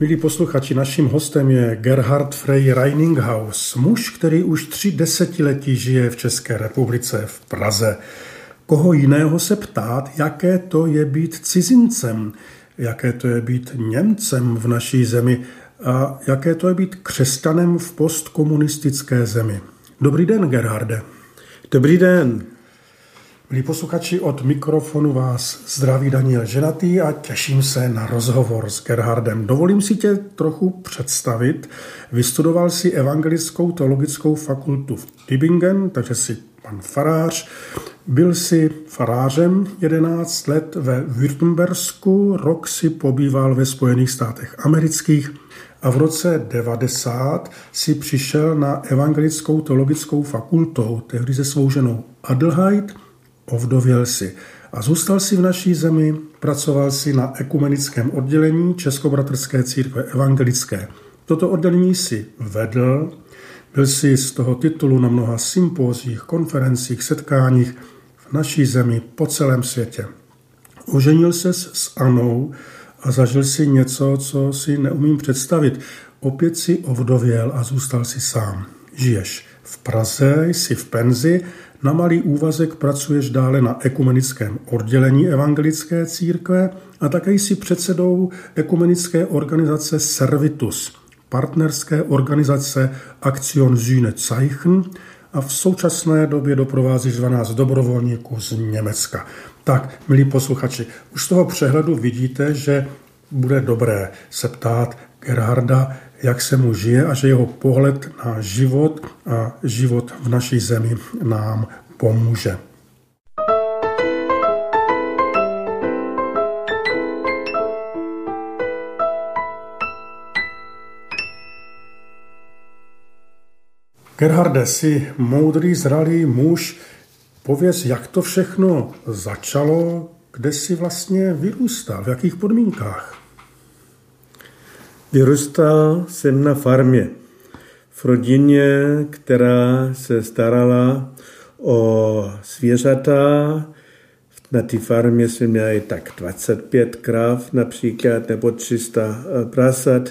Milí posluchači, naším hostem je Gerhard Frey Reininghaus, muž, který už tři desetiletí žije v České republice v Praze. Koho jiného se ptát, jaké to je být cizincem, jaké to je být Němcem v naší zemi a jaké to je být křesťanem v postkomunistické zemi. Dobrý den, Gerharde. Dobrý den. Milí posluchači, od mikrofonu vás zdraví Daniel Ženatý a těším se na rozhovor s Gerhardem. Dovolím si tě trochu představit. Vystudoval si evangelickou teologickou fakultu v Tübingen, takže si pan farář. Byl si farářem 11 let ve Württembersku, rok si pobýval ve Spojených státech amerických a v roce 90 si přišel na evangelickou teologickou fakultou, tehdy se svou ženou Adelheid, ovdověl si a zůstal si v naší zemi, pracoval si na ekumenickém oddělení Českobratrské církve evangelické. Toto oddělení si vedl, byl si z toho titulu na mnoha sympózích, konferencích, setkáních v naší zemi po celém světě. Oženil se s Anou a zažil si něco, co si neumím představit. Opět si ovdověl a zůstal si sám. Žiješ v Praze, jsi v penzi na malý úvazek pracuješ dále na ekumenickém oddělení evangelické církve a také jsi předsedou ekumenické organizace Servitus, partnerské organizace Aktion Sühne Zeichen a v současné době doprovázíš 12 dobrovolníků z Německa. Tak, milí posluchači, už z toho přehledu vidíte, že bude dobré se ptát Gerharda, jak se mu žije a že jeho pohled na život a život v naší zemi nám pomůže. Gerharde, jsi moudrý, zralý muž. Pověz, jak to všechno začalo, kde jsi vlastně vyrůstal, v jakých podmínkách? Vyrůstal jsem na farmě, v rodině, která se starala o zvířata. Na té farmě jsme měli tak 25 krav například, nebo 300 eh, prasat,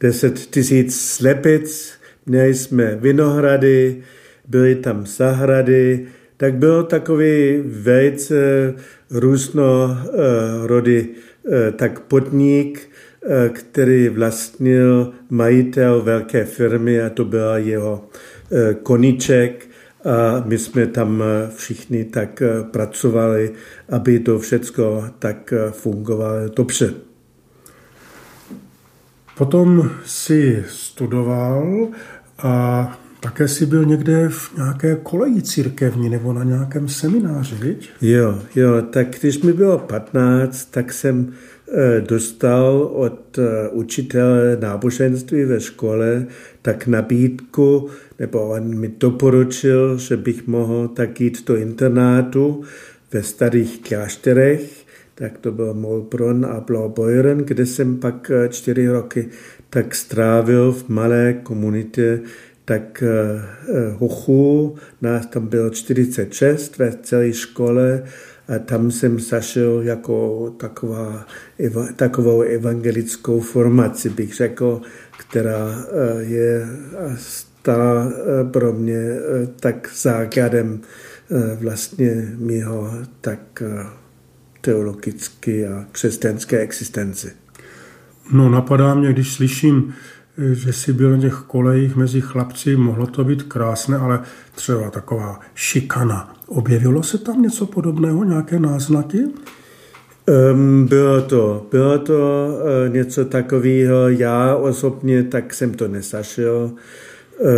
10 tisíc slepic, měli jsme vinohrady, byly tam zahrady, tak bylo takový velice různo rody, uh, tak podnik, Eh, který vlastnil majitel velké firmy a to byla jeho eh, koníček a my jsme tam eh, všichni tak pracovali, aby to všechno tak fungovalo dobře. Potom si studoval a také si byl někde v nějaké koleji církevní nebo na nějakém semináři, viď? Jo, jo, tak když mi bylo 15, tak jsem Eh, dostal od eh, učitele náboženství ve škole tak nabídku, nebo on mi doporučil, že bych mohl tak jít do internátu ve starých klášterech, tak to byl Molbronn a Blaubeuren, kde jsem pak eh, čtyři roky tak strávil v malé komunitě, tak Hochu, nás tam bylo 46 ve celé škole a tam jsem zašel jako taková, takovou evangelickou formaci, bych řekl, která eh, je stala eh, pro mě eh, tak základem vlastně mého tak teologické a křesťanské existence. No napadá mě, když slyším, že si byl na těch kolejích mezi chlapci, mohlo to být krásné, ale třeba taková šikana Objevilo se tam něco podobného, nějaké náznaky? Um, bylo to, bylo to uh, něco takového. Já osobně tak jsem to nesašel, uh,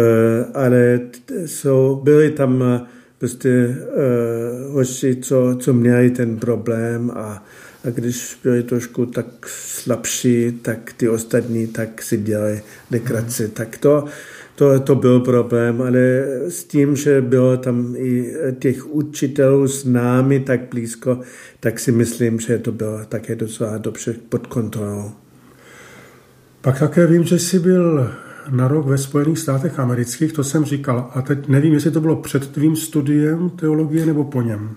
ale jsou, byli tam uh, prostě uh, hoši, co, co měli ten problém a, a když byli trošku tak slabší, tak ty ostatní tak si dělali dekraci. Mm. Tak to, to, to byl problém, ale s tím, že bylo tam i těch učitelů s námi tak blízko, tak si myslím, že to bylo také docela dobře pod kontrolou. Pak také vím, že jsi byl na rok ve Spojených státech amerických, to jsem říkal. A teď nevím, jestli to bylo před tvým studiem teologie nebo po něm.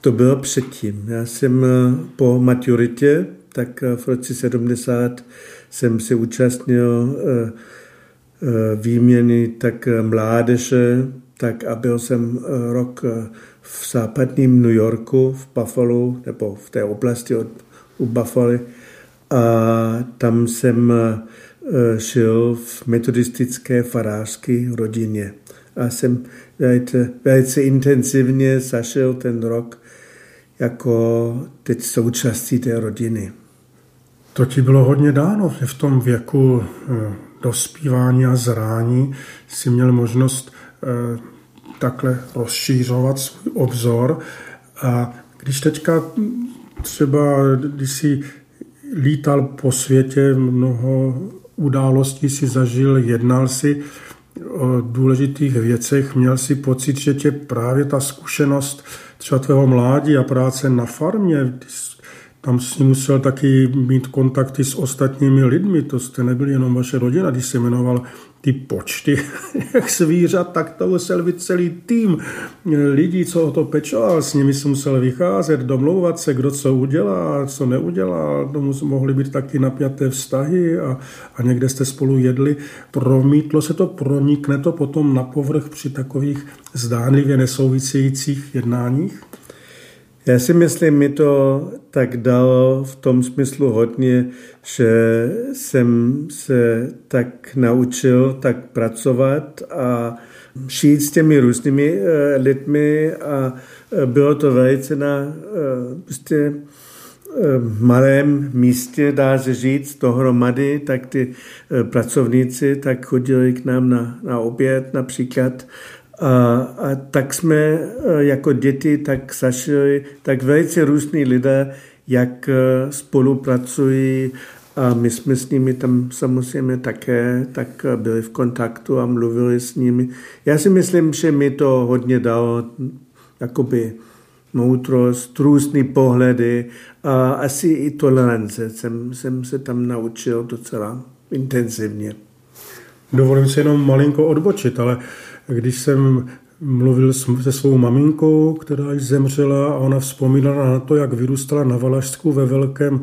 To bylo předtím. Já jsem eh, po maturitě, tak eh, v roce 70 jsem se účastnil výměny tak mládeže, tak a byl jsem rok v západním New Yorku, v Buffalo, nebo v té oblasti od, u Buffalo. A tam jsem žil v metodistické farářské rodině. A jsem velice, intenzivně zašel ten rok jako teď součástí té rodiny. To ti bylo hodně dáno, že v tom věku eh, dospívání a zrání si měl možnost eh, takhle rozšířovat svůj obzor. A když teďka třeba, když si lítal po světě, mnoho událostí si zažil, jednal si o důležitých věcech, měl si pocit, že tě právě ta zkušenost třeba tvého mládí a práce na farmě, tam si musel taky mít kontakty s ostatními lidmi, to jste nebyli jenom vaše rodina, když se jmenoval ty počty jak zvířat, tak to musel být celý tým lidí, co o to pečoval, s nimi se musel vycházet, domlouvat se, kdo co udělá, co neudělá, to mohly být taky napjaté vztahy a, a někde jste spolu jedli. Promítlo se to, pronikne to potom na povrch při takových zdánlivě nesouvisejících jednáních? Já si myslím, mi to tak dalo v tom smyslu hodně, že jsem se tak naučil tak pracovat a šít s těmi různými eh, lidmi a eh, bylo to velice na eh, prostě malém místě, dá se říct, dohromady, tak ty pracovníci tak chodili k nám na, na oběd například a, tak jsme e, jako děti tak zašli, tak velice různí lidé, jak e, spolupracují a my jsme s nimi tam samozřejmě také tak byli v kontaktu a mluvili s nimi. Já si myslím, že mi to hodně dalo jakoby moudrost, různé pohledy a asi i tolerance jsem, jsem se tam naučil docela intenzivně. Dovolím si jenom malinko odbočit, ale když jsem mluvil se svou maminkou, která již zemřela a ona vzpomínala na to, jak vyrůstala na Valašsku ve velkém,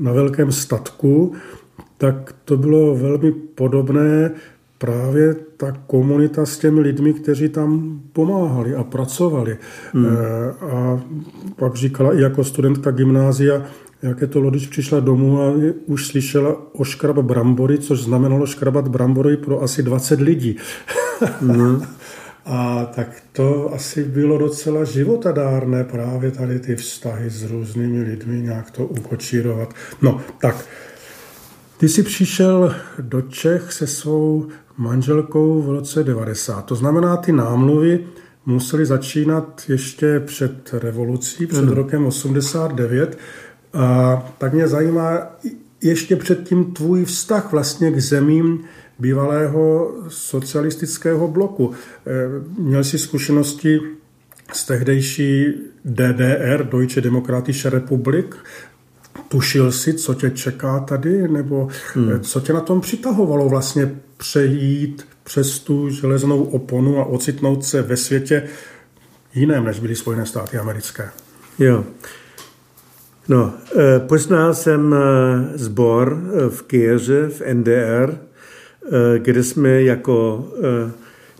na velkém statku, tak to bylo velmi podobné právě ta komunita s těmi lidmi, kteří tam pomáhali a pracovali. Hmm. Eh, a pak říkala i jako studentka gymnázia, jak je to, když přišla domů a už slyšela oškrab brambory, což znamenalo škrabat brambory pro asi 20 lidí. Mm. A tak to asi bylo docela životadárné právě tady ty vztahy s různými lidmi, nějak to ukočírovat. No, tak, ty jsi přišel do Čech se svou manželkou v roce 90. To znamená, ty námluvy museli začínat ještě před revolucí, před mm. rokem 89. A tak mě zajímá ještě předtím tvůj vztah vlastně k zemím, bývalého socialistického bloku. Eh, měl jsi zkušenosti z tehdejší DDR, Deutsche Demokratische Republik, tušil si, co tě čeká tady, nebo hmm. Eh, co tě na tom přitahovalo vlastně přejít přes tu železnou oponu a ocitnout se ve světě jiném, než byly Spojené státy americké? Jo. No, eh, poznal jsem sbor v Kéře, v NDR, kde jsme jako eh,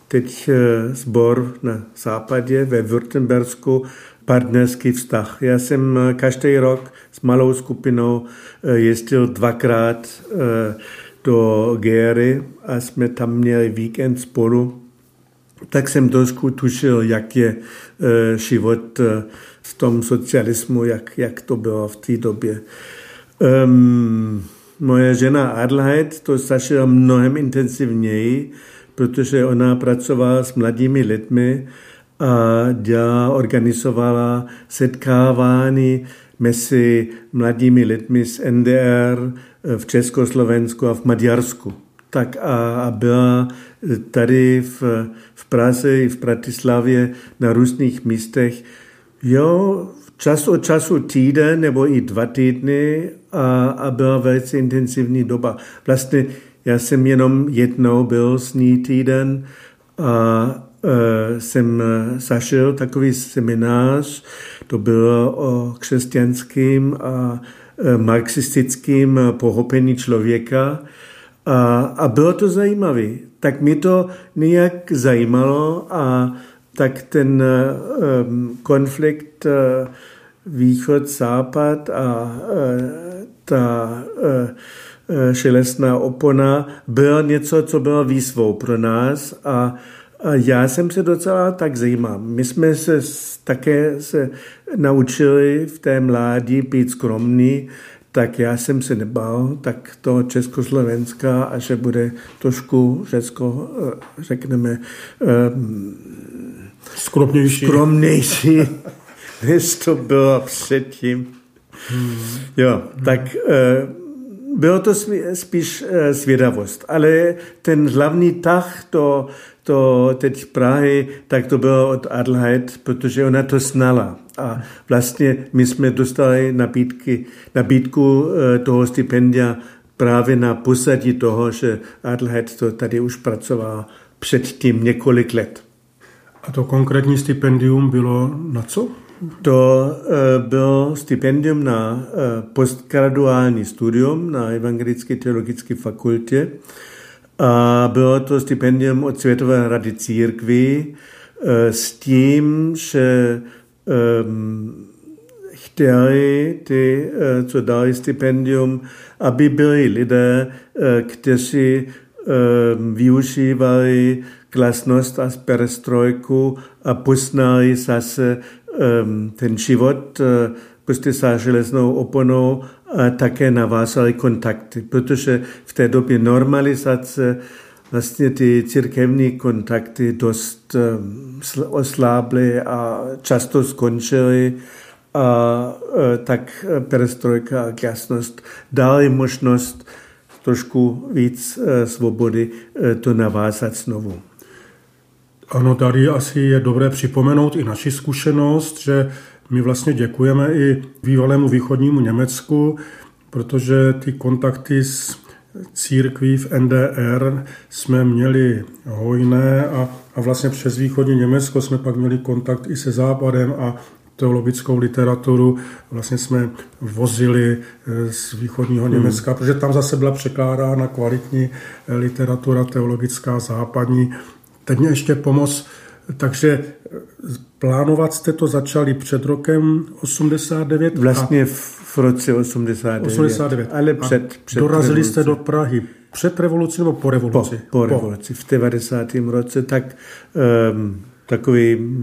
teď sbor eh, na západě ve Württembersku partnerský vztah. Já jsem každý rok s malou skupinou jezdil dvakrát do Géry a jsme tam měli víkend spolu. Tak jsem trošku tušil, jak je život v tom socialismu, jak, jak to bylo v té době. Um, Moje žena Adelheid to zažila mnohem intenzivněji, protože ona pracovala s mladými lidmi a dělala, organizovala setkávání mezi mladými lidmi z NDR v Československu a v Maďarsku. Tak a, a byla tady v, v Praze i v Bratislavě na různých místech. Jo, čas od času týden nebo i dva týdny a, a byla velice intenzivní doba. Vlastně já jsem jenom jednou byl s ní týden a e, jsem zašel takový seminář, to bylo o křesťanském a marxistickým pochopení člověka. A, a bylo to zajímavé. Tak mě to nějak zajímalo a tak ten um, konflikt uh, východ-západ a uh, ta šelestná opona byla něco, co bylo výzvou pro nás a já jsem se docela tak zajímal. My jsme se také se naučili v té mládí být skromný, tak já jsem se nebál, tak to Československa a že bude trošku Řecko, eh, řekneme, eh, skromnější, skromnější než to bylo předtím. Hmm. Jo, tak eh, bylo to spíš svědavost, ale ten hlavní tah to to teď Prahy, tak to bylo od Adelheid, protože ona to znala. A vlastně my jsme dostali nabídky, nabídku eh, toho stipendia právě na posadí toho, že Adelheid to tady už pracoval předtím několik let. A to konkrétní stipendium bylo na co? To uh, bylo stipendium na uh, postgraduální studium na Evangelické teologické fakultě. A bylo to stipendium od Světové rady církví eh, s tím, že um, chtěli ty, eh, co dali stipendium, aby byli lidé, eh, kteří um, využívali glasnost a perestrojku a poznali zase um, ten život prostě se železnou oponou a také navázali kontakty, protože v té době normalizace vlastně ty církevní kontakty dost eh, oslábly a často skončily a eh, tak perestrojka a jasnost dali možnost trošku víc eh, svobody to navázat znovu. Ano, tady asi je dobré připomenout i naši zkušenost, že my vlastně děkujeme i bývalému východnímu Německu, protože ty kontakty s církví v NDR jsme měli hojné a, a vlastně přes východní Německo jsme pak měli kontakt i se západem a teologickou literaturu vlastně jsme vozili eh, z východního hmm. Německa, protože tam zase byla překládána kvalitní eh, literatura teologická západní. Teď mě ještě pomoc takže eh, plánovat jste to začali před rokem 89? Vlastně v roce 89. 89. Ale před, před Dorazili revoluci. jste do Prahy před revolucí nebo po revoluci? Po, po revoluci, v 90. roce, tak um, takový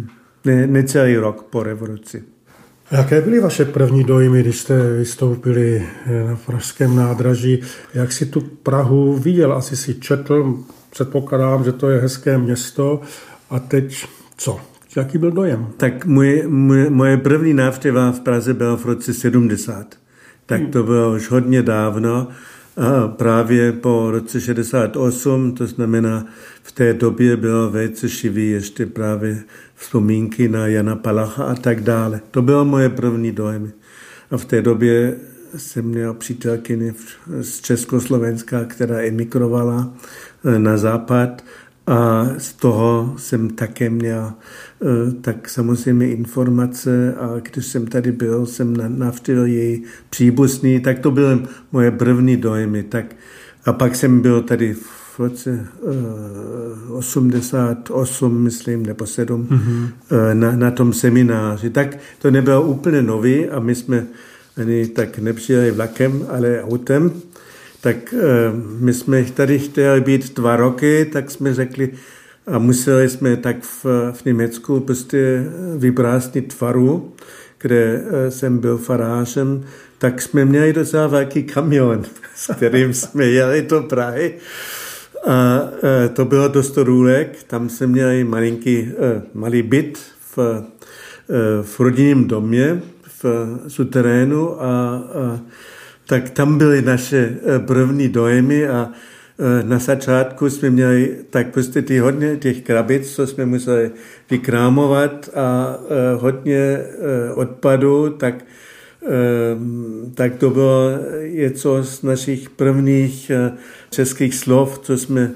ne, necelý rok po revoluci. Jaké byly vaše první dojmy, když jste vystoupili eh, na pražském nádraží? Jak si tu Prahu viděl? Asi si četl, předpokládám, že to je hezké město a teď co? Jaký byl dojem? Tak moje, moje, moje první návštěva v Praze byla v roce 70. Tak to bylo už hodně dávno. A právě po roce 68, to znamená v té době bylo velice živý ještě právě vzpomínky na Jana Palacha a tak dále. To bylo moje první dojmy. A v té době jsem měl přítelkyni z Československa, která emigrovala na západ a z toho jsem také měl eh, tak samozřejmě informace a když jsem tady byl, jsem navštívil její příbuzný, tak to byly moje první dojmy. Tak, a pak jsem byl tady v roce uh, 88, myslím, nebo 7, mm-hmm. na, na tom semináři. Tak to nebylo úplně nový a my jsme ani tak nepřijeli vlakem, ale autem tak eh, my jsme tady chtěli být dva roky, tak jsme řekli, a museli jsme tak v, v Německu prostě vybrásnit faru, kde eh, jsem byl farářem, tak jsme měli docela velký kamion, s kterým jsme jeli do Prahy. A eh, to bylo do Storůlek, tam jsme měli malinký, malý byt v, v rodinném domě v suterénu a, a tak tam byly naše eh, první dojmy a eh, na začátku jsme měli tak prostě ty hodně těch krabic, co jsme museli vykrámovat a eh, hodně odpadu, tak, tak to bylo něco z našich prvních českých slov, co jsme,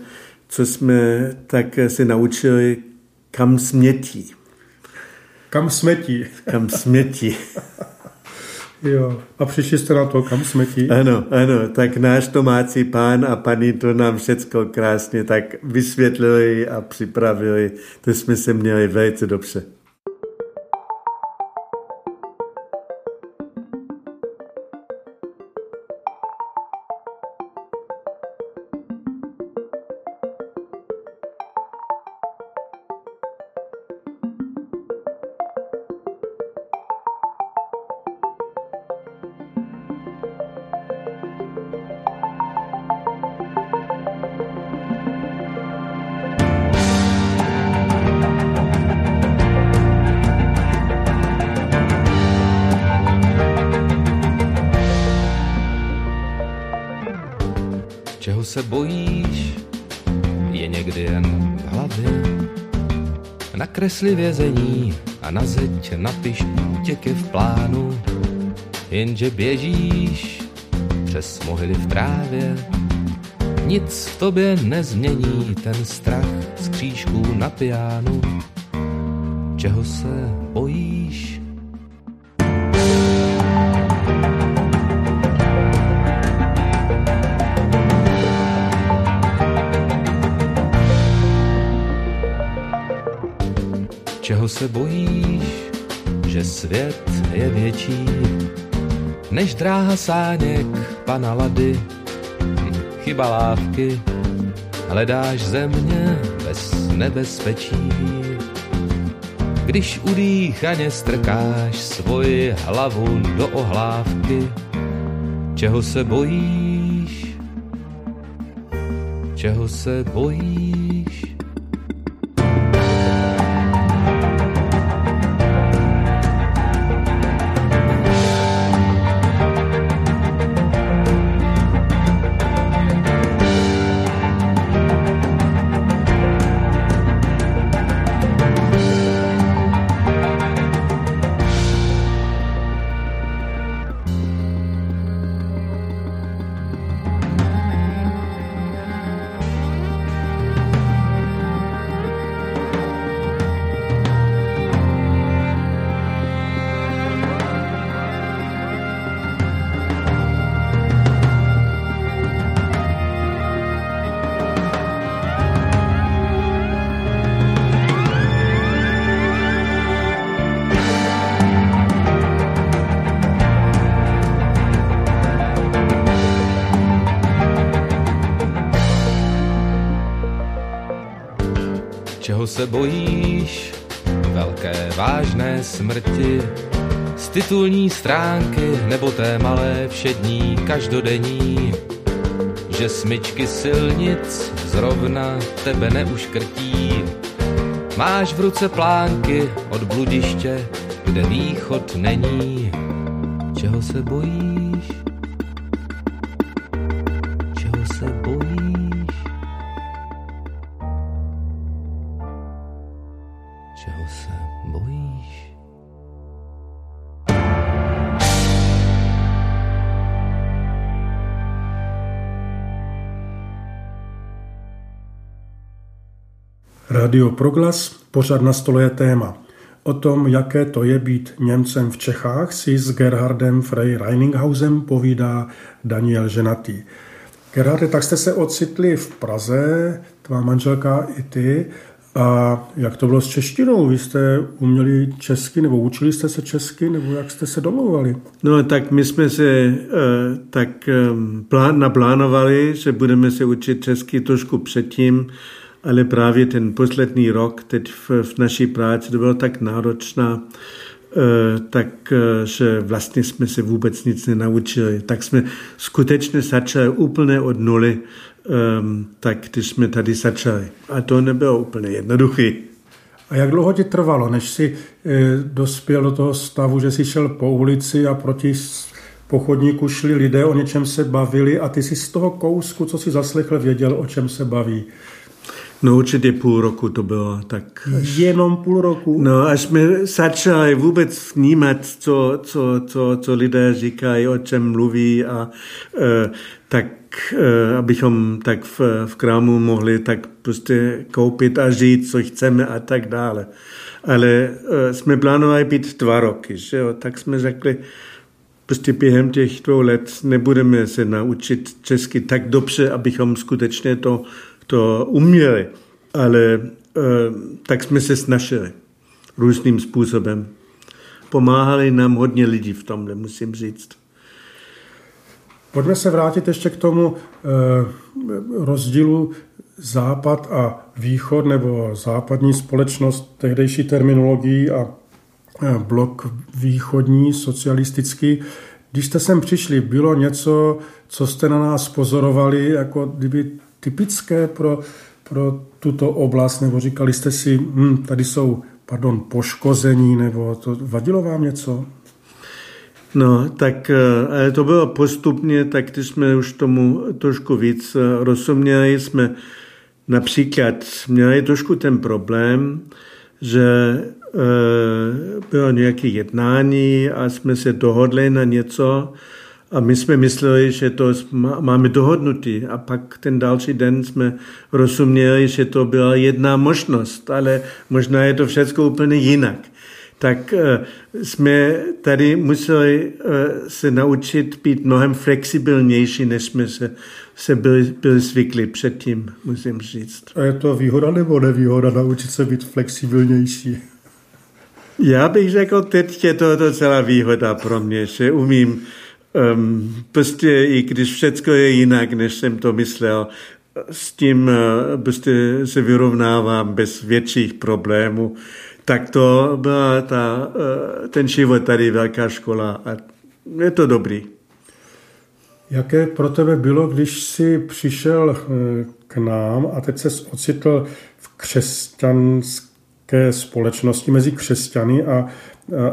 co jsme tak se naučili, kam smětí. Kam smětí. Kam smětí. Jo, a přišli jste na to, kam smetí? Ano, ano, tak náš domácí pán a paní to nám všecko krásně tak vysvětlili a připravili. To jsme se měli velice dobře. Bojíš, je někdy jen v hlavě. Nakresli vězení a na zeď napiš útěky v plánu, jenže běžíš přes mohyly v trávě. Nic v tobě nezmění ten strach z křížků na pianu. Čeho se bojíš? Se bojíš, že svět je větší než dráha sáněk pana Lady, chyba lávky, hledáš země bez nebezpečí. Když udýchaně strkáš svoji hlavu do ohlávky, čeho se bojíš, čeho se bojíš. Se bojíš velké vážné smrti, z titulní stránky nebo té malé všední každodenní, že smyčky silnic zrovna tebe neuškrtí. Máš v ruce plánky od bludiště, kde východ není. Čeho se bojíš? Radio Proglas, pořad na stole je téma. O tom, jaké to je být Němcem v Čechách, si s Gerhardem Frey Reininghausem povídá Daniel Ženatý. Gerharde, tak jste se ocitli v Praze, tvá manželka i ty. A jak to bylo s češtinou? Vy jste uměli česky, nebo učili jste se česky, nebo jak jste se domlouvali? No tak my jsme se uh, tak um, plán, naplánovali, že budeme se učit česky trošku předtím, ale právě ten poslední rok teď v, v naší práci to bylo tak náročná, eh, tak, eh, vlastně jsme se vůbec nic nenaučili. Tak jsme skutečně začali úplně od nuly, ehm, tak když jsme tady začali. A to nebylo úplně jednoduché. A jak dlouho ti trvalo, než si eh, dospěl do toho stavu, že jsi šel po ulici a proti pochodníku šli lidé, o něčem se bavili a ty si z toho kousku, co si zaslechl, věděl, o čem se baví? No určitě půl roku to bylo. Tak až, Jenom půl roku? No, až jsme začali vůbec vnímat, co, co, co, co lidé říkají, o čem mluví a e, tak e, abychom tak v, v krámu mohli tak prostě koupit a žít, co chceme a tak dále. Ale e, jsme plánovali být dva roky, že jo? tak jsme řekli, prostě během těch dvou let nebudeme se naučit česky tak dobře, abychom skutečně to, to uměli. Ale e, tak jsme se snažili různým způsobem. Pomáhali nám hodně lidí v tomhle, musím říct. Pojďme se vrátit ještě k tomu e, rozdílu západ a východ, nebo západní společnost tehdejší terminologií a e, blok východní, socialistický. Když jste sem přišli, bylo něco, co jste na nás pozorovali, jako kdyby typické pro, pro tuto oblast, nebo říkali jste si, hm, tady jsou, pardon, poškození, nebo to vadilo vám něco? No, tak ale to bylo postupně, tak když jsme už tomu trošku víc e, rozuměli, jsme například měli trošku ten problém, že e, bylo nějaké jednání a jsme se dohodli na něco a my jsme mysleli, že to máme dohodnutý a pak ten další den jsme rozuměli, že to byla jedna možnost, ale možná je to všechno úplně jinak tak eh, jsme tady museli eh, se naučit být mnohem flexibilnější, než jsme se, se byli, byli zvyklí předtím, musím říct. A je to výhoda nebo nevýhoda naučit se být flexibilnější? Já bych řekl, teď je to docela výhoda pro mě, že umím um, prostě, i když všechno je jinak, než jsem to myslel, s tím uh, prostě se vyrovnávám bez větších problémů tak to byla ta, eh, ten život tady velká škola a je to dobrý. Jaké pro tebe bylo, když jsi přišel eh, k nám a teď se ocitl v křesťanské společnosti mezi křesťany a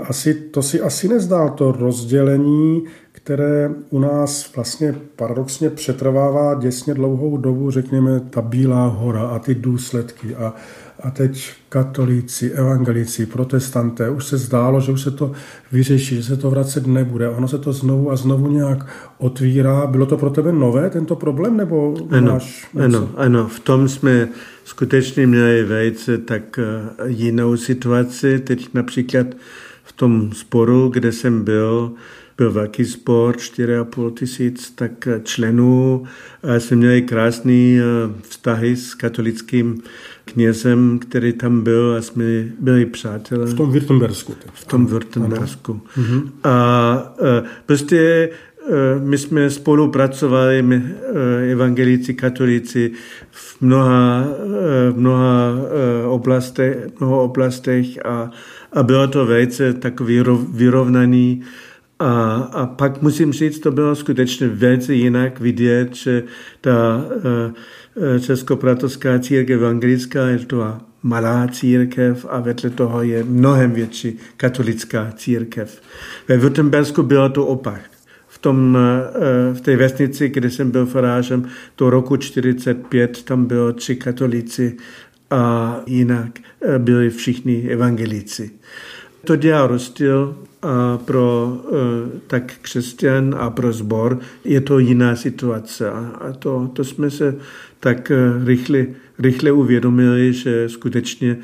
asi, to si asi nezdál to rozdělení, které u nás vlastně paradoxně přetrvává děsně dlouhou dobu, řekněme, ta Bílá hora a ty důsledky a, a teď katolíci, evangelici, protestanté, už se zdálo, že už se to vyřeší, že se to vracet nebude. Ono se to znovu a znovu nějak otvírá. Bylo to pro tebe nové, tento problém, nebo ano, máš Ano, ano, v tom jsme skutečně měli velice tak eh, jinou situaci. Teď například v tom sporu, kde jsem byl, byl velký spor, 4,5 tisíc tak členů. A jsme měli krásný eh, vztahy s katolickým knězem, který tam byl a jsme byli přátelé. V tom Württembersku. V tom Württembersku. Mhm. A eh, prostě eh, my jsme spolupracovali, my, evangelíci, katolíci, v mnoha, v mnoha oblastech, mnoho oblastech a, a bylo to velice takový vyrovnaný a, a pak musím říct, to bylo skutečně velice jinak vidět, že ta uh, českopratoská církev evangelická je to malá církev a vedle toho je mnohem větší katolická církev. Ve Württembersku bylo to opak. V, tom, v té vesnici, kde jsem byl farážem, do roku 45 tam bylo tři katolíci a jinak byli všichni evangelici. To dělá rozdíl a pro e, tak křesťan a pro zbor je to jiná situace. A to, to jsme se tak e, rychle, rychle uvědomili, že skutečně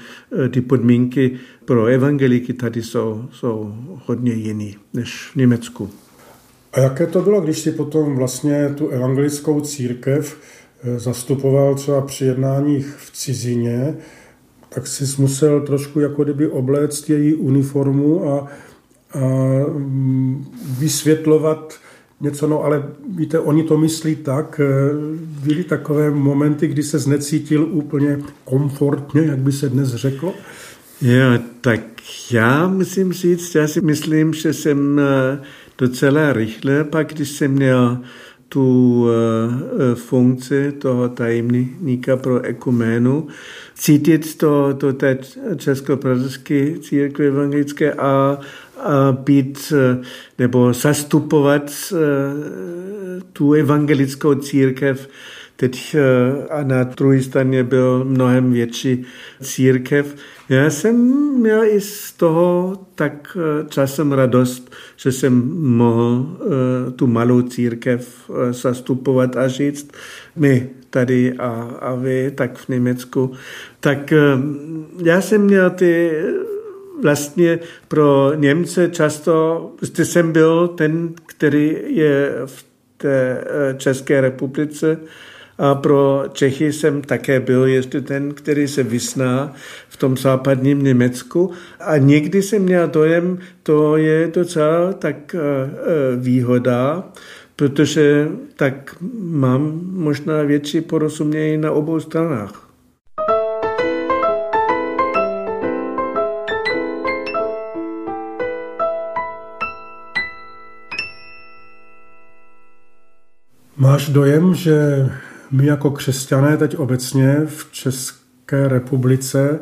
e, ty podmínky pro evangeliky tady jsou, jsou hodně jiný než v Německu. A jaké to bylo, když si potom vlastně tu evangelickou církev zastupoval třeba při jednáních v cizině, tak si musel trošku jako kdyby obléct její uniformu a vysvětlovat něco, no ale víte, oni to myslí tak, e, byly takové momenty, kdy se znecítil úplně komfortně, jak by se dnes řeklo? Jo, tak já musím říct, já si myslím, že jsem e, docela rychle, pak když jsem měl tu e, funkci toho tajemníka pro ekuménu, cítit to, to té českopražské církve evangelické a být nebo zastupovat eh, tu evangelickou církev. Teď eh, na druhé straně byl mnohem větší církev. Já jsem měl i z toho tak eh, časem radost, že jsem mohl tu malou církev zastupovat a říct, my tady a, a vy, tak v Německu. Tak já jsem měl ty vlastně pro Němce často, jste jsem byl ten, který je v té eh, České republice a pro Čechy jsem také byl ještě ten, který se vysná v tom západním Německu. A někdy jsem měl dojem, to je docela tak eh, eh, výhoda, protože tak mám možná větší porozumění na obou stranách. Máš dojem, že my jako křesťané teď obecně v České republice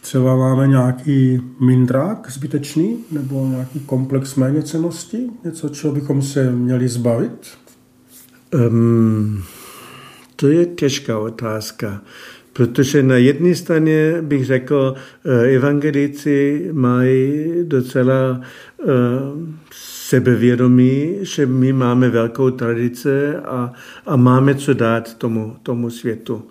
třeba máme nějaký mindrák zbytečný nebo nějaký komplex méněcenosti? Něco, čeho bychom se měli zbavit? Um, to je těžká otázka, protože na jedné straně bych řekl, eh, evangelici mají docela uh, sebevědomí, že my máme velkou tradici a, a máme co dát tomu, tomu světu.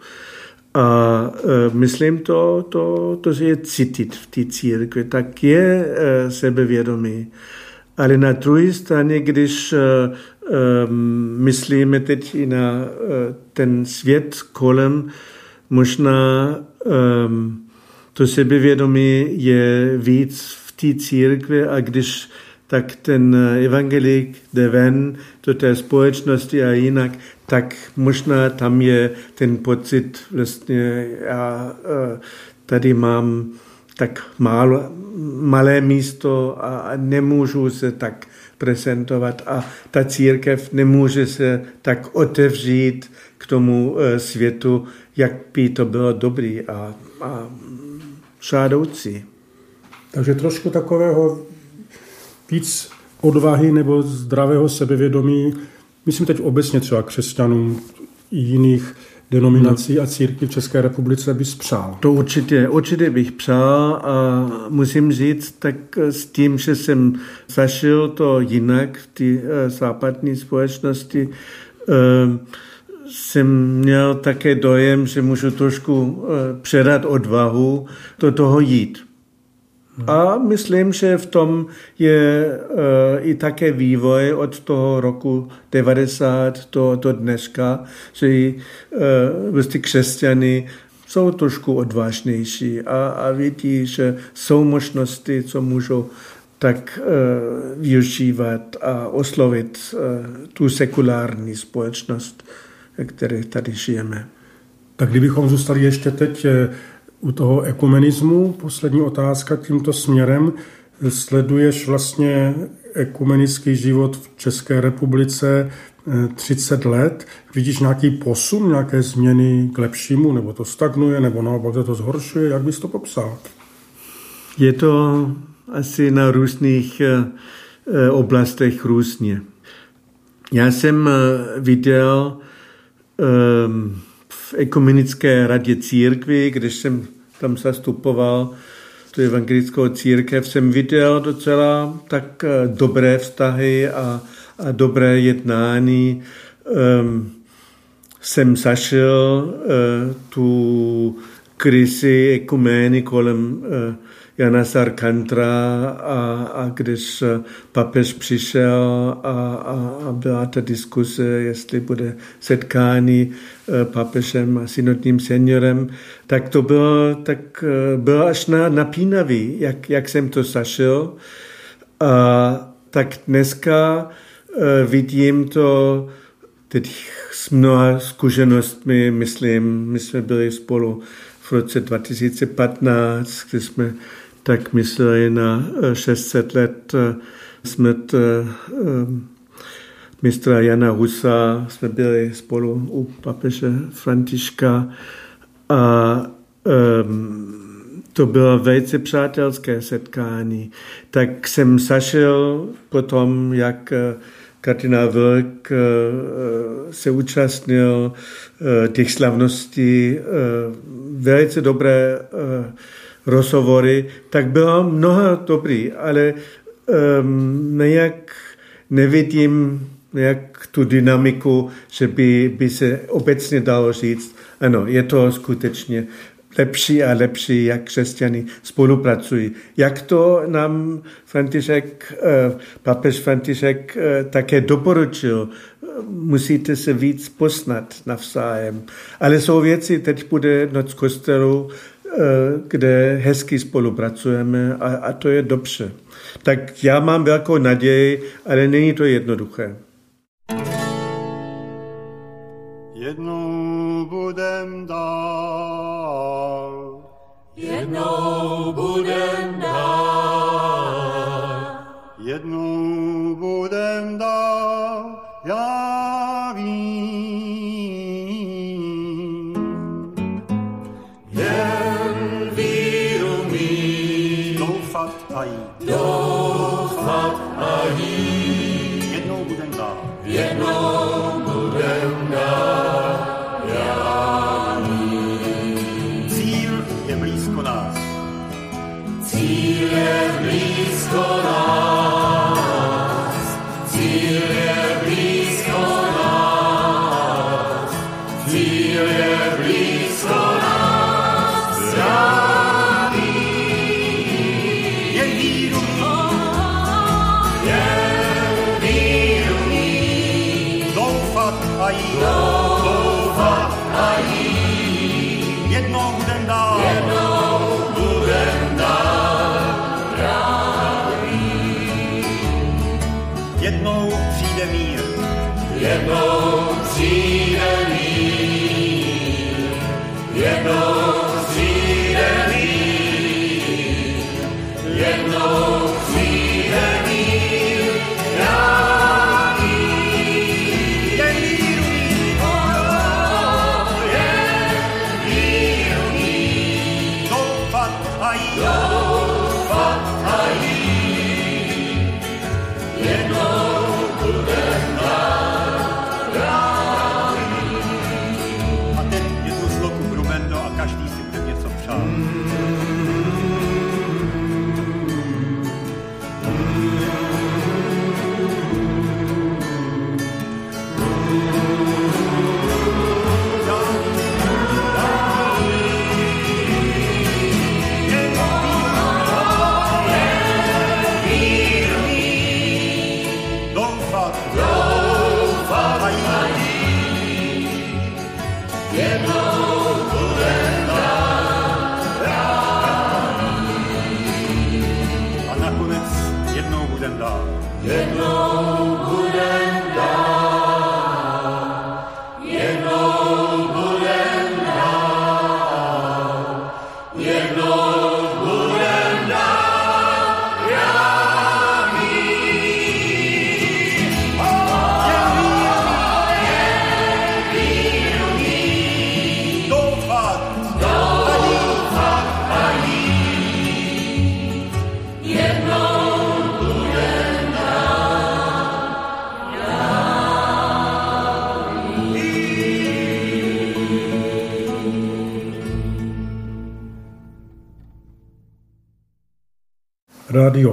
A e, myslím, to, to, to je cítit v té církvi, tak je e, sebevědomí. Ale na druhé straně, když e, e, myslíme teď i na e, ten svět kolem, možná e, to sebevědomí je víc v té církvi a když tak ten evangelik jde ven do té společnosti a jinak, tak možná tam je ten pocit, vlastně já e, tady mám tak málo, malé místo a nemůžu se tak prezentovat a ta církev nemůže se tak otevřít k tomu e, světu, jak by to bylo dobrý a, a žádoucí. Takže trošku takového víc odvahy nebo zdravého sebevědomí, myslím teď obecně třeba křesťanům jiných denominací no. a církví v České republice bys přál? To určitě, určitě bych přál a musím říct, tak s tím, že jsem zašil to jinak v té eh, západní společnosti, eh, jsem měl také dojem, že můžu trošku eh, předat odvahu do toho jít. A myslím, že v tom je uh, i také vývoj od toho roku 90 do, do dneška, že uh, vlastně křesťany jsou trošku odvážnější a, a vidí, že jsou možnosti, co můžou tak uh, využívat a oslovit uh, tu sekulární společnost, které tady žijeme. Tak kdybychom zůstali ještě teď u toho ekumenismu, poslední otázka tímto směrem, sleduješ vlastně ekumenický život v České republice 30 eh, let. Vidíš nějaký posun, nějaké změny k lepšímu, nebo to stagnuje, nebo naopak to zhoršuje? Jak bys to popsal? Je to asi na různých eh, eh, oblastech různě. Já jsem viděl ehm, ekumenické radě církvy, když jsem tam zastupoval tu evangelickou církev, jsem viděl docela tak eh, dobré vztahy a, a dobré jednání. Um, jsem zašel uh, tu krizi ekumény kolem uh, Jana Sarkantra a, a když papež přišel a, a, a byla ta diskuse, jestli bude setkání e, papežem a synodním seniorem, tak to bylo, tak e, bylo až na, napínavý, jak, jak jsem to zašel. A tak dneska vidím to teď s mnoha zkušenostmi, myslím, my jsme byli spolu v roce 2015, kdy jsme tak mysleli na 600 eh, let eh, smrt eh, mistra Jana Husa. Jsme byli spolu u papeže Františka a um, to bylo velice přátelské setkání. Tak jsem zašel potom, jak kardinál Vlk se účastnil těch slavností, velice dobré rozhovory, tak bylo mnoho dobrý, ale um, nejak nevidím jak tu dynamiku, že by, by se obecně dalo říct, ano, je to skutečně lepší a lepší, jak křesťany spolupracují. Jak to nám František, papež František také doporučil, musíte se víc posnat navzájem. Ale jsou věci, teď bude noc kostelu, kde hezky spolupracujeme a, a to je dobře. Tak já mám velkou naději, ale není to jednoduché. Jednou budem dál. Jednou budem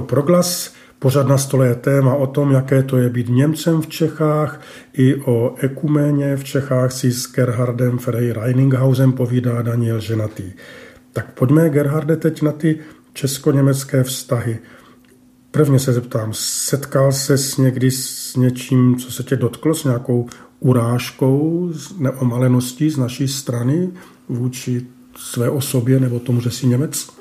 Proglas. Pořad na stole je téma o tom, jaké to je být Němcem v Čechách. I o ekuméně v Čechách si s Gerhardem Ferry Reininghausem povídá Daniel Ženatý. Tak pojďme, Gerharde, teď na ty česko-německé vztahy. Prvně se zeptám, setkal se někdy s něčím, co se tě dotklo, s nějakou urážkou, s neomaleností z naší strany vůči své osobě nebo tomu, že jsi Němec?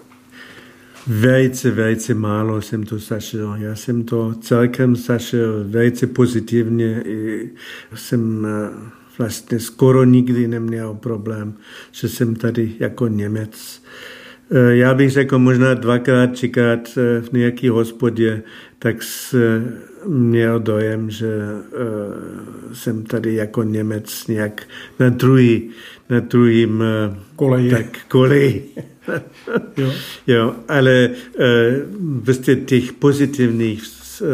Velice, velice málo jsem to zažil. Já jsem to celkem zažil velice pozitivně. I jsem eh, vlastně skoro nikdy neměl problém, že jsem tady jako Němec. Eh, Já bych řekl možná dvakrát, třikrát eh, v nějaké hospodě, tak jsem měl dojem, že jsem tady jako Němec nějak na druhý, na druhým Koleji. tak koleji. Jo. Jo, ale uh, prostě těch pozitivních uh,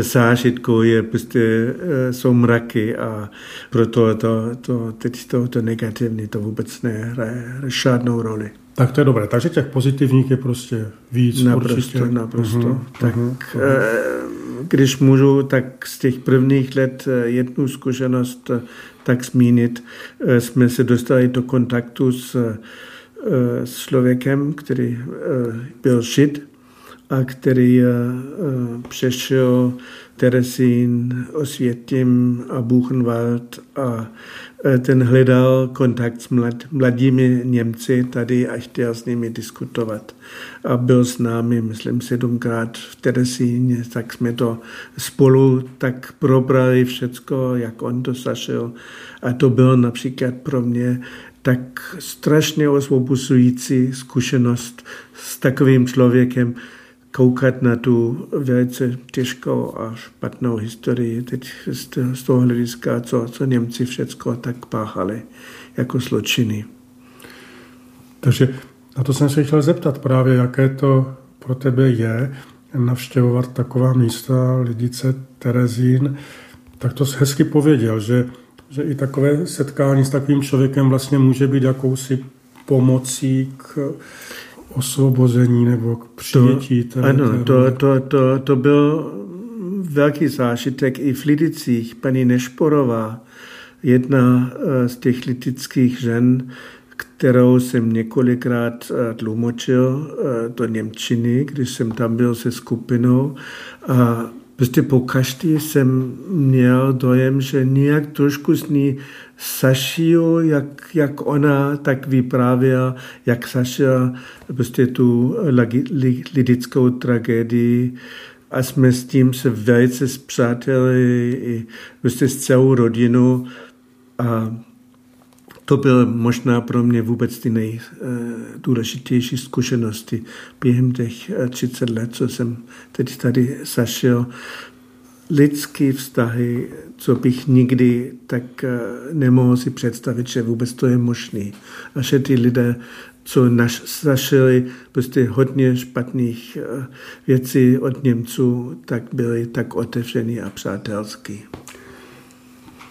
zážitků je prostě uh, jsou mraky a proto to, to, teď to, to negativní to vůbec nehraje žádnou roli. Tak to je dobré. Takže těch pozitivních je prostě víc Naprosto, určitě. naprosto. Mhm, tak eh, když můžu, tak z těch prvních let eh, jednu zkušenost eh, tak zmínit, eh, jsme se dostali do kontaktu s eh, s člověkem, který byl žid a který přešel Teresín, Osvětím a Buchenwald a ten hledal kontakt s mlad, mladými Němci tady a chtěl s nimi diskutovat. A byl s námi, myslím, sedmkrát v Teresíně, tak jsme to spolu tak probrali všecko, jak on to zašel. A to bylo například pro mě tak strašně osvobozující zkušenost s takovým člověkem, koukat na tu velice těžkou a špatnou historii teď z toho hlediska, co, co Němci všecko tak páchali jako zločiny. Takže na to jsem se chtěl zeptat právě, jaké to pro tebe je navštěvovat taková místa, Lidice, Terezín, tak to hezky pověděl, že, že i takové setkání s takovým člověkem vlastně může být jakousi pomocí k osvobození nebo k přijetí. To, ano, té to, to, to, to byl velký zážitek i v Lidicích. Paní Nešporová, jedna eh, z těch lidických žen, kterou jsem několikrát eh, tlumočil eh, do Němčiny, když jsem tam byl se skupinou. A prostě po každý jsem měl dojem, že nějak trošku s ní Sašiju, jak, jak ona tak vyprávěla, jak Saša prostě tu lidickou tragédii. A jsme s tím se velice zpřáteli i prostě s celou rodinu a to bylo možná pro mě vůbec ty nejdůležitější zkušenosti během těch 30 let, co jsem teď tady zašel lidské vztahy, co bych nikdy tak eh, nemohl si představit, že vůbec to je možné. A že ty lidé, co naš, zašili prostě hodně špatných eh, věcí od Němců, tak byli tak otevření a přátelský.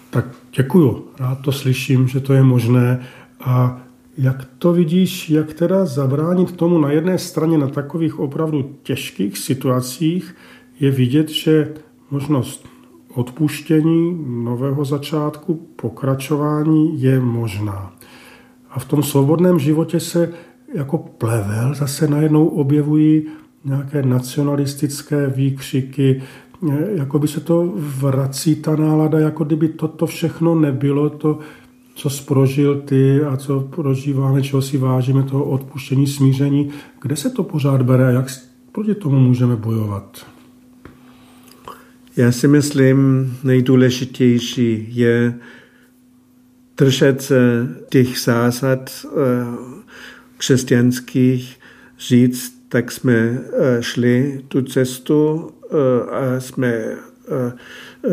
Tak děkuju. Rád to slyším, že to je možné. A jak to vidíš, jak teda zabránit tomu na jedné straně na takových opravdu těžkých situacích je vidět, že možnost odpuštění, nového začátku, pokračování je možná. A v tom svobodném životě se jako plevel zase najednou objevují nějaké nacionalistické výkřiky, jako by se to vrací ta nálada, jako kdyby toto všechno nebylo, to, co sprožil ty a co prožíváme, čeho si vážíme, toho odpuštění, smíření. Kde se to pořád bere jak proti tomu můžeme bojovat? Já si myslím, nejdůležitější je držet se těch zásad eh, křesťanských, říct, tak jsme eh, šli tu cestu a jsme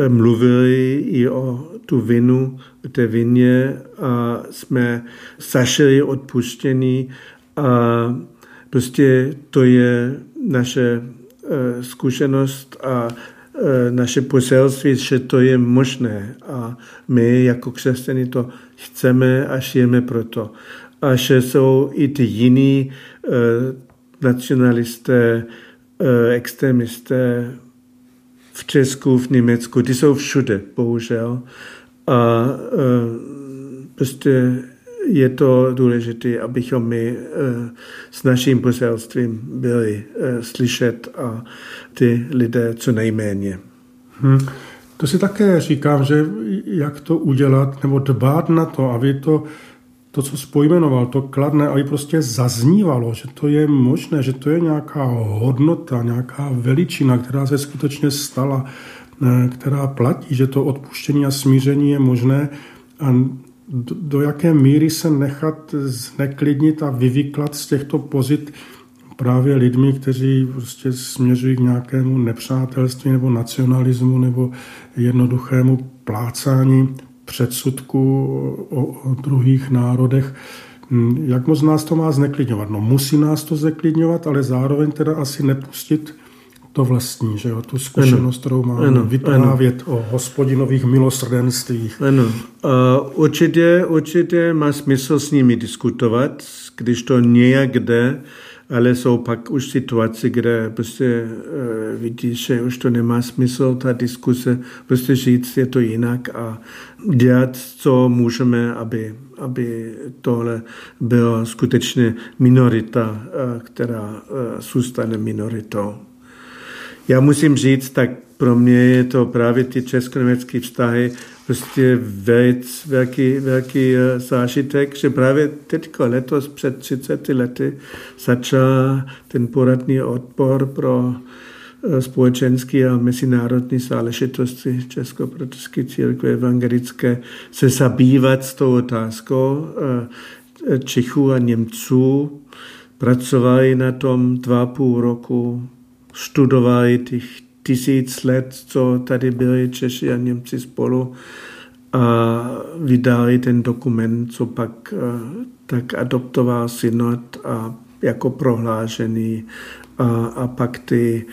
mluvili i o tu vinu, té vině a jsme zašili odpuštění a prostě to je naše zkušenost a naše poselství, že to je možné a my jako křesťané to chceme a žijeme proto. A že jsou i ty jiní nacionalisté, extremisté v Česku, v Německu, ty jsou všude, bohužel. A uh, prostě je to důležité, abychom my eh, s naším poselstvím byli eh, slyšet a ty lidé co nejméně. Hmm. To si také říkám, že jak to udělat, nebo dbát na to, aby to, to co spojmenoval, to kladné, aby prostě zaznívalo, že to je možné, že to je nějaká hodnota, nějaká veličina, která se skutečně stala, eh, která platí, že to odpuštění a smíření je možné a do, do jaké míry se nechat zneklidnit a vyvyklat z těchto pozit právě lidmi, kteří prostě směřují k nějakému nepřátelství nebo nacionalismu nebo jednoduchému plácání předsudku o, o druhých národech. Jak moc nás to má zneklidňovat? No musí nás to zneklidňovat, ale zároveň teda asi nepustit to vlastní, že jo, tu zkušenost, ano. kterou máme ano. vyprávět ano. o hospodinových milosrdenstvích. Ano, a určitě, určitě má smysl s nimi diskutovat, když to nějak jde, ale jsou pak už situace, kde prostě uh, vidíš, že už to nemá smysl, ta diskuse, prostě říct, je to jinak a dělat, co můžeme, aby aby tohle byla skutečně minorita, která zůstane minoritou. Já musím říct, tak pro mě je to právě ty česko-německé vztahy prostě velice velký, velký eh, zážitek, že právě teďko letos před 30 lety začal ten poradný odpor pro eh, společenské a mezinárodní záležitosti Česko-protestské církve evangelické se zabývat s tou otázkou eh, Čechů a Němců. Pracovali na tom dva půl roku, studovali těch tisíc let, co tady byli Češi a Němci spolu a vydali ten dokument, co pak eh, tak adoptoval synod a jako prohlášený a, a pak ty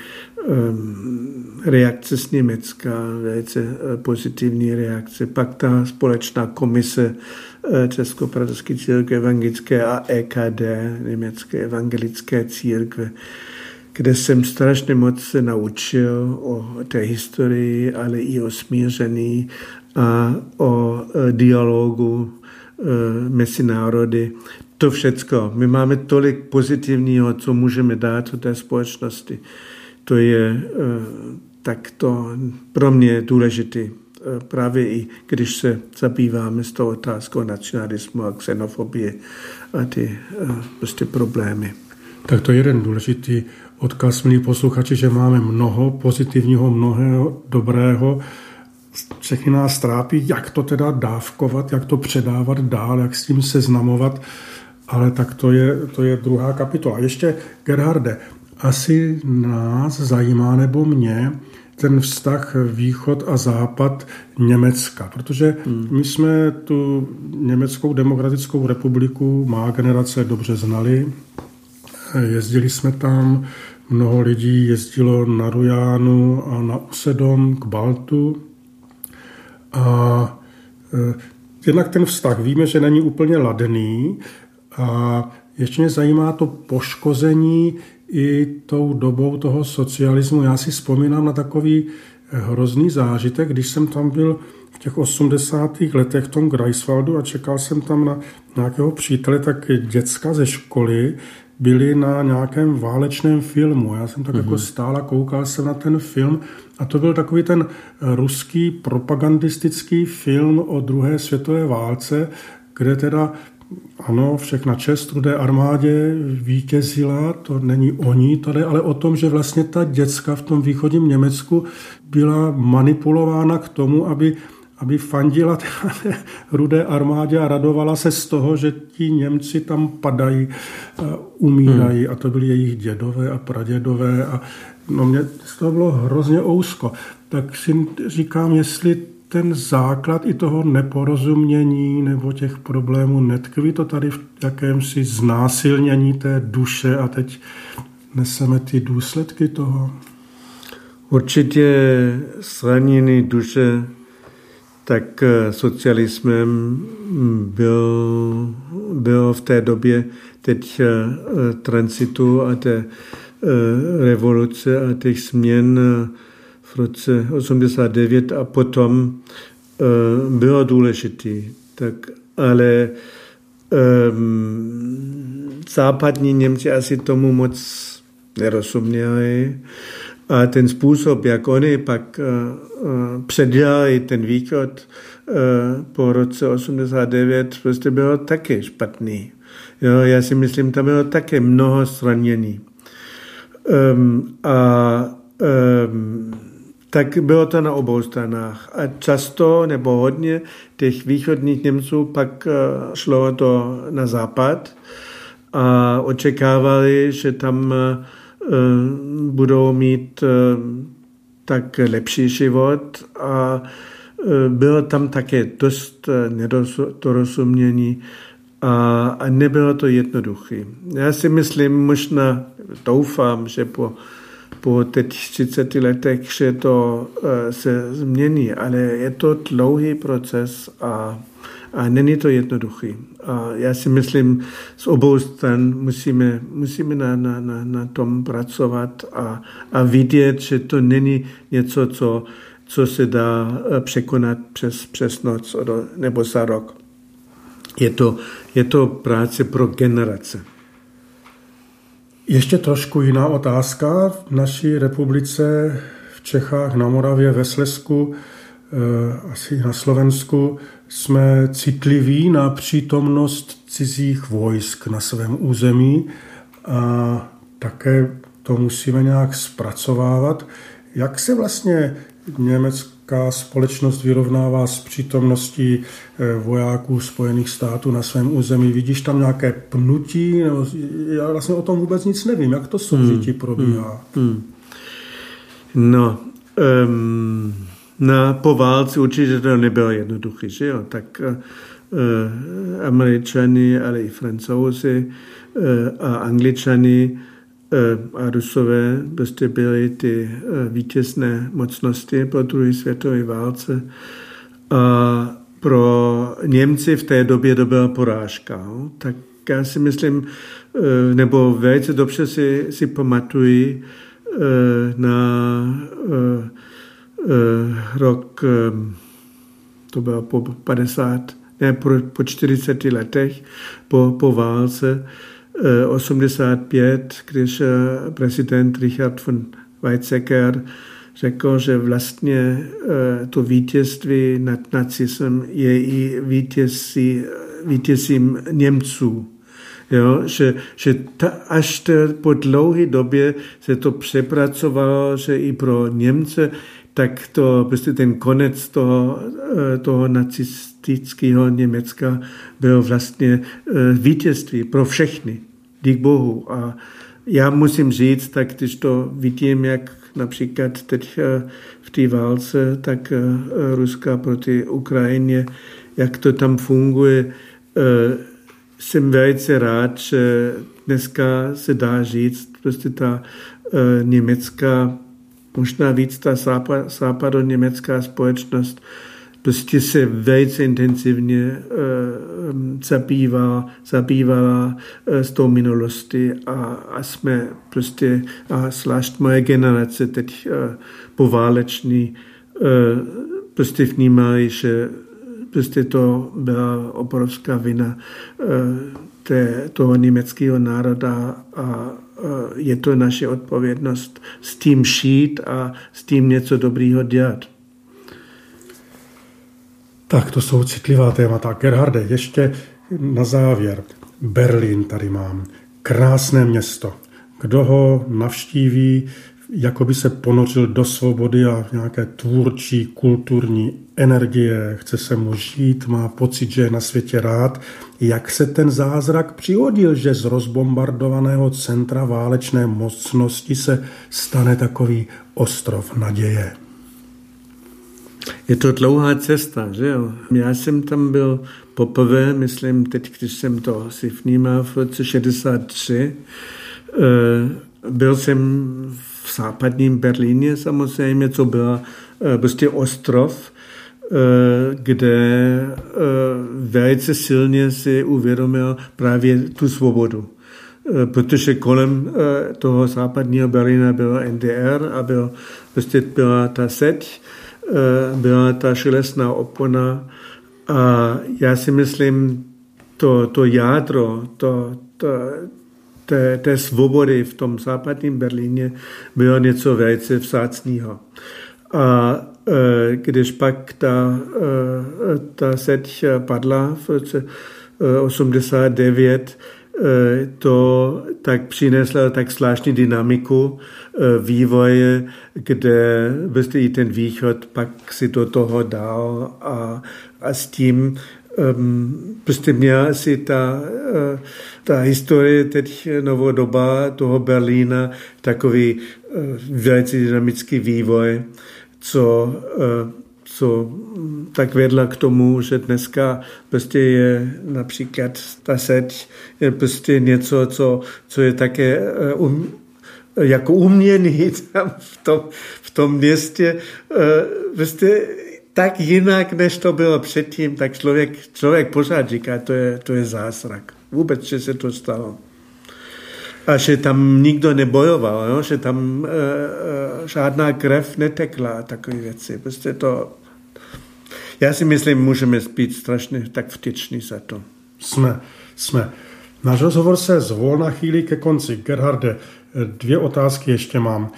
um, reakce z Německa, velice eh, pozitivní reakce, pak ta společná komise eh, Českopravské církve evangelické a EKD, Německé evangelické církve, kde jsem strašně moc se naučil o té historii, ale i o smíření a o e, dialogu e, mezi národy. To všecko. My máme tolik pozitivního, co můžeme dát do té společnosti. To je e, takto pro mě důležité. Právě i když se zabýváme s tou otázkou nacionalismu a xenofobie a ty prostě problémy. Tak to je jeden důležitý odkaz, milí posluchači, že máme mnoho pozitivního, mnohého dobrého. Všechny nás trápí, jak to teda dávkovat, jak to předávat dál, jak s tím seznamovat, ale tak to je, to je druhá kapitola. Ještě, Gerharde, asi nás zajímá, nebo mě, ten vztah východ a západ Německa, protože my jsme tu Německou demokratickou republiku, má generace dobře znali, jezdili jsme tam, Mnoho lidí jezdilo na Rujánu a na Usedom k Baltu. A e, jednak ten vztah víme, že není úplně ladný a ještě mě zajímá to poškození i tou dobou toho socialismu. Já si vzpomínám na takový hrozný zážitek, když jsem tam byl v těch 80. letech v tom Greifswaldu a čekal jsem tam na nějakého přítele, tak děcka ze školy byli na nějakém válečném filmu. Já jsem tak mm-hmm. jako mhm. stál a koukal jsem na ten film a to byl takový ten ruský propagandistický film o druhé světové válce, kde teda ano, všechna čest rudé armádě vítězila, to není o ní tady, ale o tom, že vlastně ta děcka v tom východním Německu byla manipulována k tomu, aby aby fandila rudé armádě a radovala se z toho, že ti Němci tam padají, umírají hmm. a to byli jejich dědové a pradědové a no mě z toho bylo hrozně ousko. Tak si říkám, jestli ten základ i toho neporozumění nebo těch problémů netkví to tady v jakémsi znásilnění té duše a teď neseme ty důsledky toho? Určitě zranění duše tak eh, socialismem byl, byl v té době teď eh, transitu a té eh, revoluce a těch změn v roce 89 a potom bylo důležitý. Tak, ale um, západní Němci asi tomu moc nerozuměli. A ten způsob, jak oni pak uh, uh, předělali ten východ uh, po roce 89, prostě bylo taky špatný. Jo, já si myslím, tam bylo také mnoho zranění. Um, a um, tak bylo to na obou stranách. A často nebo hodně těch východních Němců pak šlo to na západ a očekávali, že tam uh, Eh, budou mít eh, tak lepší život a eh, bylo tam také dost nedorozumění a, a nebylo to jednoduché. Já si myslím, možná doufám, že po, po teď 30 letech, že to se změní, ale je to dlouhý proces a a není to jednoduchý. A já si myslím, z obou stran musíme, musíme na, na, na, na tom pracovat a, a vidět, že to není něco, co, co se dá eh, překonat přes, přes noc nebo za rok. je to, je to práce pro generace. Ještě trošku jiná otázka. V naší republice, v Čechách, na Moravě, ve Slesku, eh, asi na Slovensku, jsme citliví na přítomnost cizích vojsk na svém území a také to musíme nějak zpracovávat. Jak se vlastně německá společnost vyrovnává s přítomností eh, vojáků Spojených států na svém území? Vidíš tam nějaké pnutí? Já vlastně o tom vůbec nic nevím. Jak to soužití hmm. probíhá? Hmm. hmm. No, um, na, po válce určitě to nebylo jednoduché, že jo? Tak uh, američani, ale i francouzi uh, a angličani a Rusové prostě byly ty eh, vítězné mocnosti po druhé světové válce. A pro Němci v té době to byla porážka. Tak já si myslím, eh, nebo velice dobře si, si pamatuji na rok, to bylo po 50, ne, po, po 40 letech po, po válce, 85, když eh, prezident Richard von Weizsäcker řekl, že vlastně eh, to vítězství nad nacismem je i vítězí, vítězím Němců. Jo, že, že ta, až to po dlouhé době se to přepracovalo, že i pro Němce, tak to prostě ten konec toho, eh, toho nacistického Německa byl vlastně vítězství pro všechny dík Bohu. A já musím říct, tak když to vidím, jak například teď eh, v té válce, tak eh, Ruska proti Ukrajině, jak to tam funguje, eh, jsem velice rád, že dneska se dá říct, prostě ta německá, možná víc ta západo-německá společnost prostě se velice intenzivně uh, zabývá, zabývala uh, s tou minulostí a, a jsme prostě, a zvlášť moje generace teď uh, pováleční, uh, prostě vnímali, že prostě to byla obrovská vina té, toho německého národa a je to naše odpovědnost s tím šít a s tím něco dobrýho dělat. Tak to jsou citlivá témata. Gerharde, ještě na závěr. Berlín tady mám. Krásné město. Kdo ho navštíví, jako by se ponořil do svobody a nějaké tvůrčí, kulturní energie, chce se mu žít, má pocit, že je na světě rád. Jak se ten zázrak přihodil, že z rozbombardovaného centra válečné mocnosti se stane takový ostrov naděje? Je to dlouhá cesta, že jo? Já jsem tam byl poprvé, myslím teď, když jsem to si vnímal v roce 63. Eh, byl jsem v západním Berlíně samozřejmě, co byla eh, prostě ostrov, eh, kde velice silně si uvědomil právě tu svobodu. Protože kolem toho západního Berlína bylo NDR a byl, prostě byla ta Eh, byla ta železná opona a já si myslím, to, to jádro, to, to, té, té svobody v tom západním Berlíně bylo něco velice vzácného. A e, když pak ta, e, ta seď padla v roce 89, Eh, to tak přineslo tak zvláštní dynamiku eh, vývoje, kde byste i ten východ pak si do toho dal a, a s tím um, prostě měla si ta, uh, ta historie teď novodoba toho Berlína takový velice dynamický vývoj, co uh, co tak vedla k tomu, že dneska prostě je například ta seď je prostě něco, co, co je také eh, um, jako uměný tam v tom, v tom městě. Eh, prostě tak jinak, než to bylo předtím, tak člověk, člověk pořád říká, to je, to je zázrak. Vůbec, že se to stalo. A že tam nikdo nebojoval, jo? že tam e, e, žádná krev netekla a takové věci. Prostě to, já si myslím, můžeme být strašně tak vděční za to. Jsme, jsme. Náš rozhovor se zvolna chýlí ke konci. Gerharde, dvě otázky ještě mám.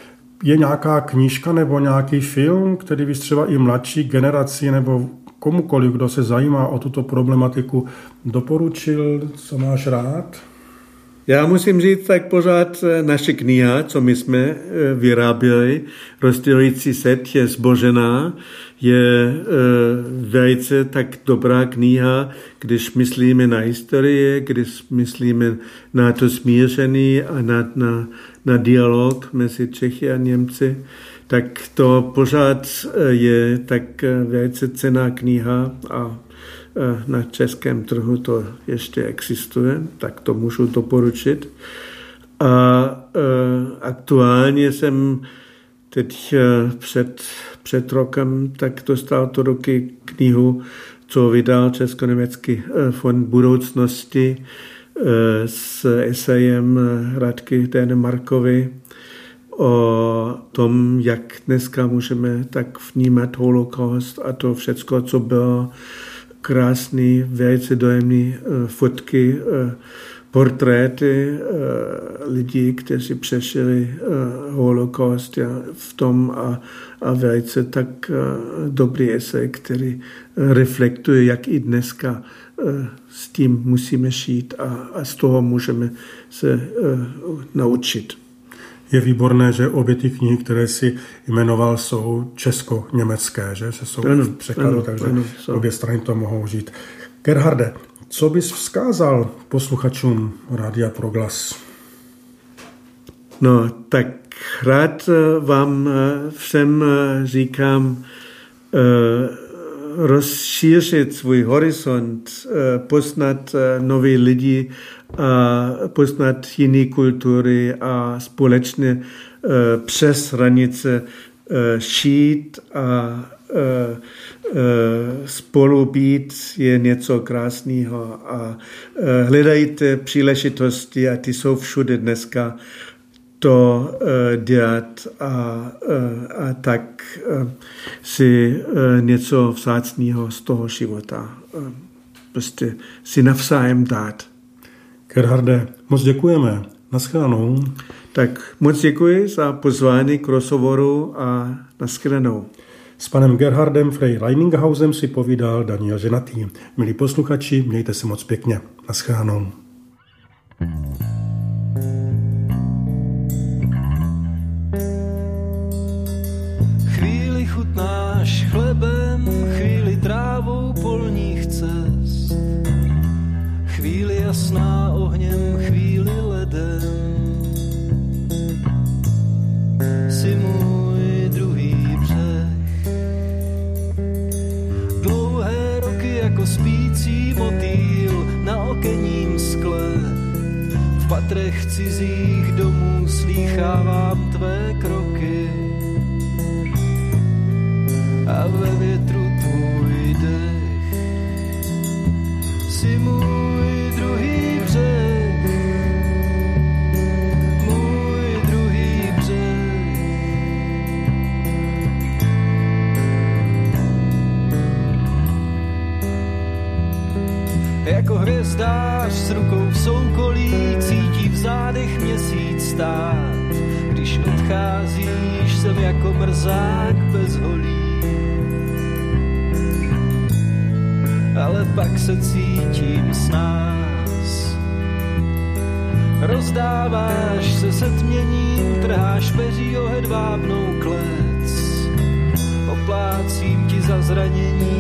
Je nějaká knížka nebo nějaký film, který bys třeba i mladší generaci nebo komukoliv, kdo se zajímá o tuto problematiku, doporučil, co máš rád? Já musím říct, tak pořád eh, naše kniha, co my jsme eh, vyráběli, rozdělující set je zbožená, je e, velice tak dobrá kniha, když myslíme na historii, když myslíme na to smíření a na, na, na dialog mezi Čechy a Němci, tak to pořád je tak velice cená kniha a Eh, na českém trhu to ještě existuje, tak to můžu doporučit. A eh, aktuálně jsem teď eh, před, před rokem tak dostal to roky knihu, co vydal Česko-německý fond budoucnosti s esejem Radky Markovi o tom, jak dneska můžeme tak vnímat holokaust a to všecko, co bylo krásný, velice dojemný eh, fotky, eh, portréty eh, lidí, kteří přešli holokaust v tom a, a velice tak dobrý esej, který reflektuje, jak i dneska s tím musíme šít a, a z toho můžeme se naučit. Je výborné, že obě ty knihy, které si jmenoval, jsou česko-německé, že se jsou ano, v překladu, ano, takže ano, obě strany to mohou žít. Gerharde, co bys vzkázal posluchačům Rádia Proglas? No, tak rád eh, vám eh, všem eh, říkám, rozšířit svůj horizont, poznat nové lidi, poznat jiné kultury a společně e, přes hranice e, šít a spolu být je něco krásného a hledajte příležitosti a ty jsou všude dneska to dělat a, a tak si něco vzácného z toho života prostě si navzájem dát. Gerharde, moc děkujeme. Naschledanou. Tak moc děkuji za pozvání k rozhovoru a naschledanou. S panem Gerhardem Frey Reininghausem si povídal Daniel Ženatý. Milí posluchači, mějte se moc pěkně. Naschledanou. Chvíli chutnáš chlebem, chvíli trávou polních cest Chvíli jasná ohněm, Patrech cizích domů slýchávám tvé kroky. A ve větru Rozdáváš se setměním, trháš peří o hedvábnou klec. Oplácím ti za zranění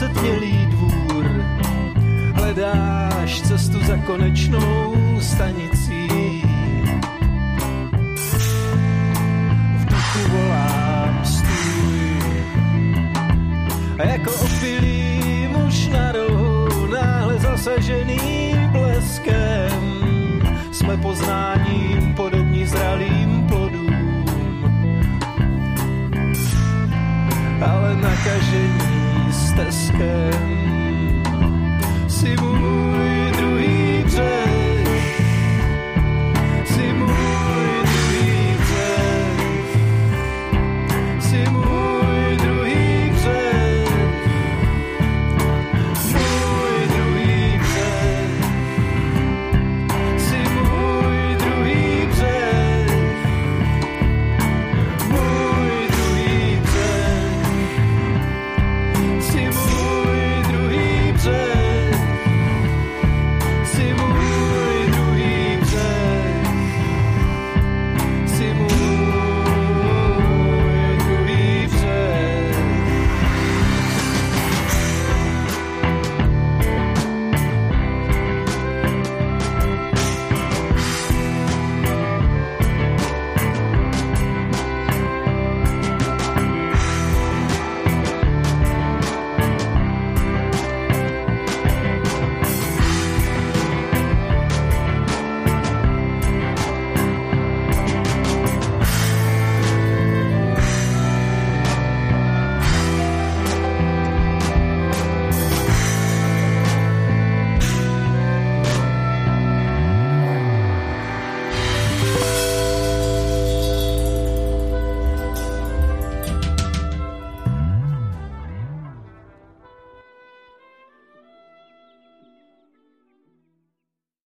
osetmělý dvůr. Hledáš cestu za konečnou stanicí. V duchu volám stůj. A jako opilý muž na rohu, náhle zasažený bleskem, jsme poznáni care.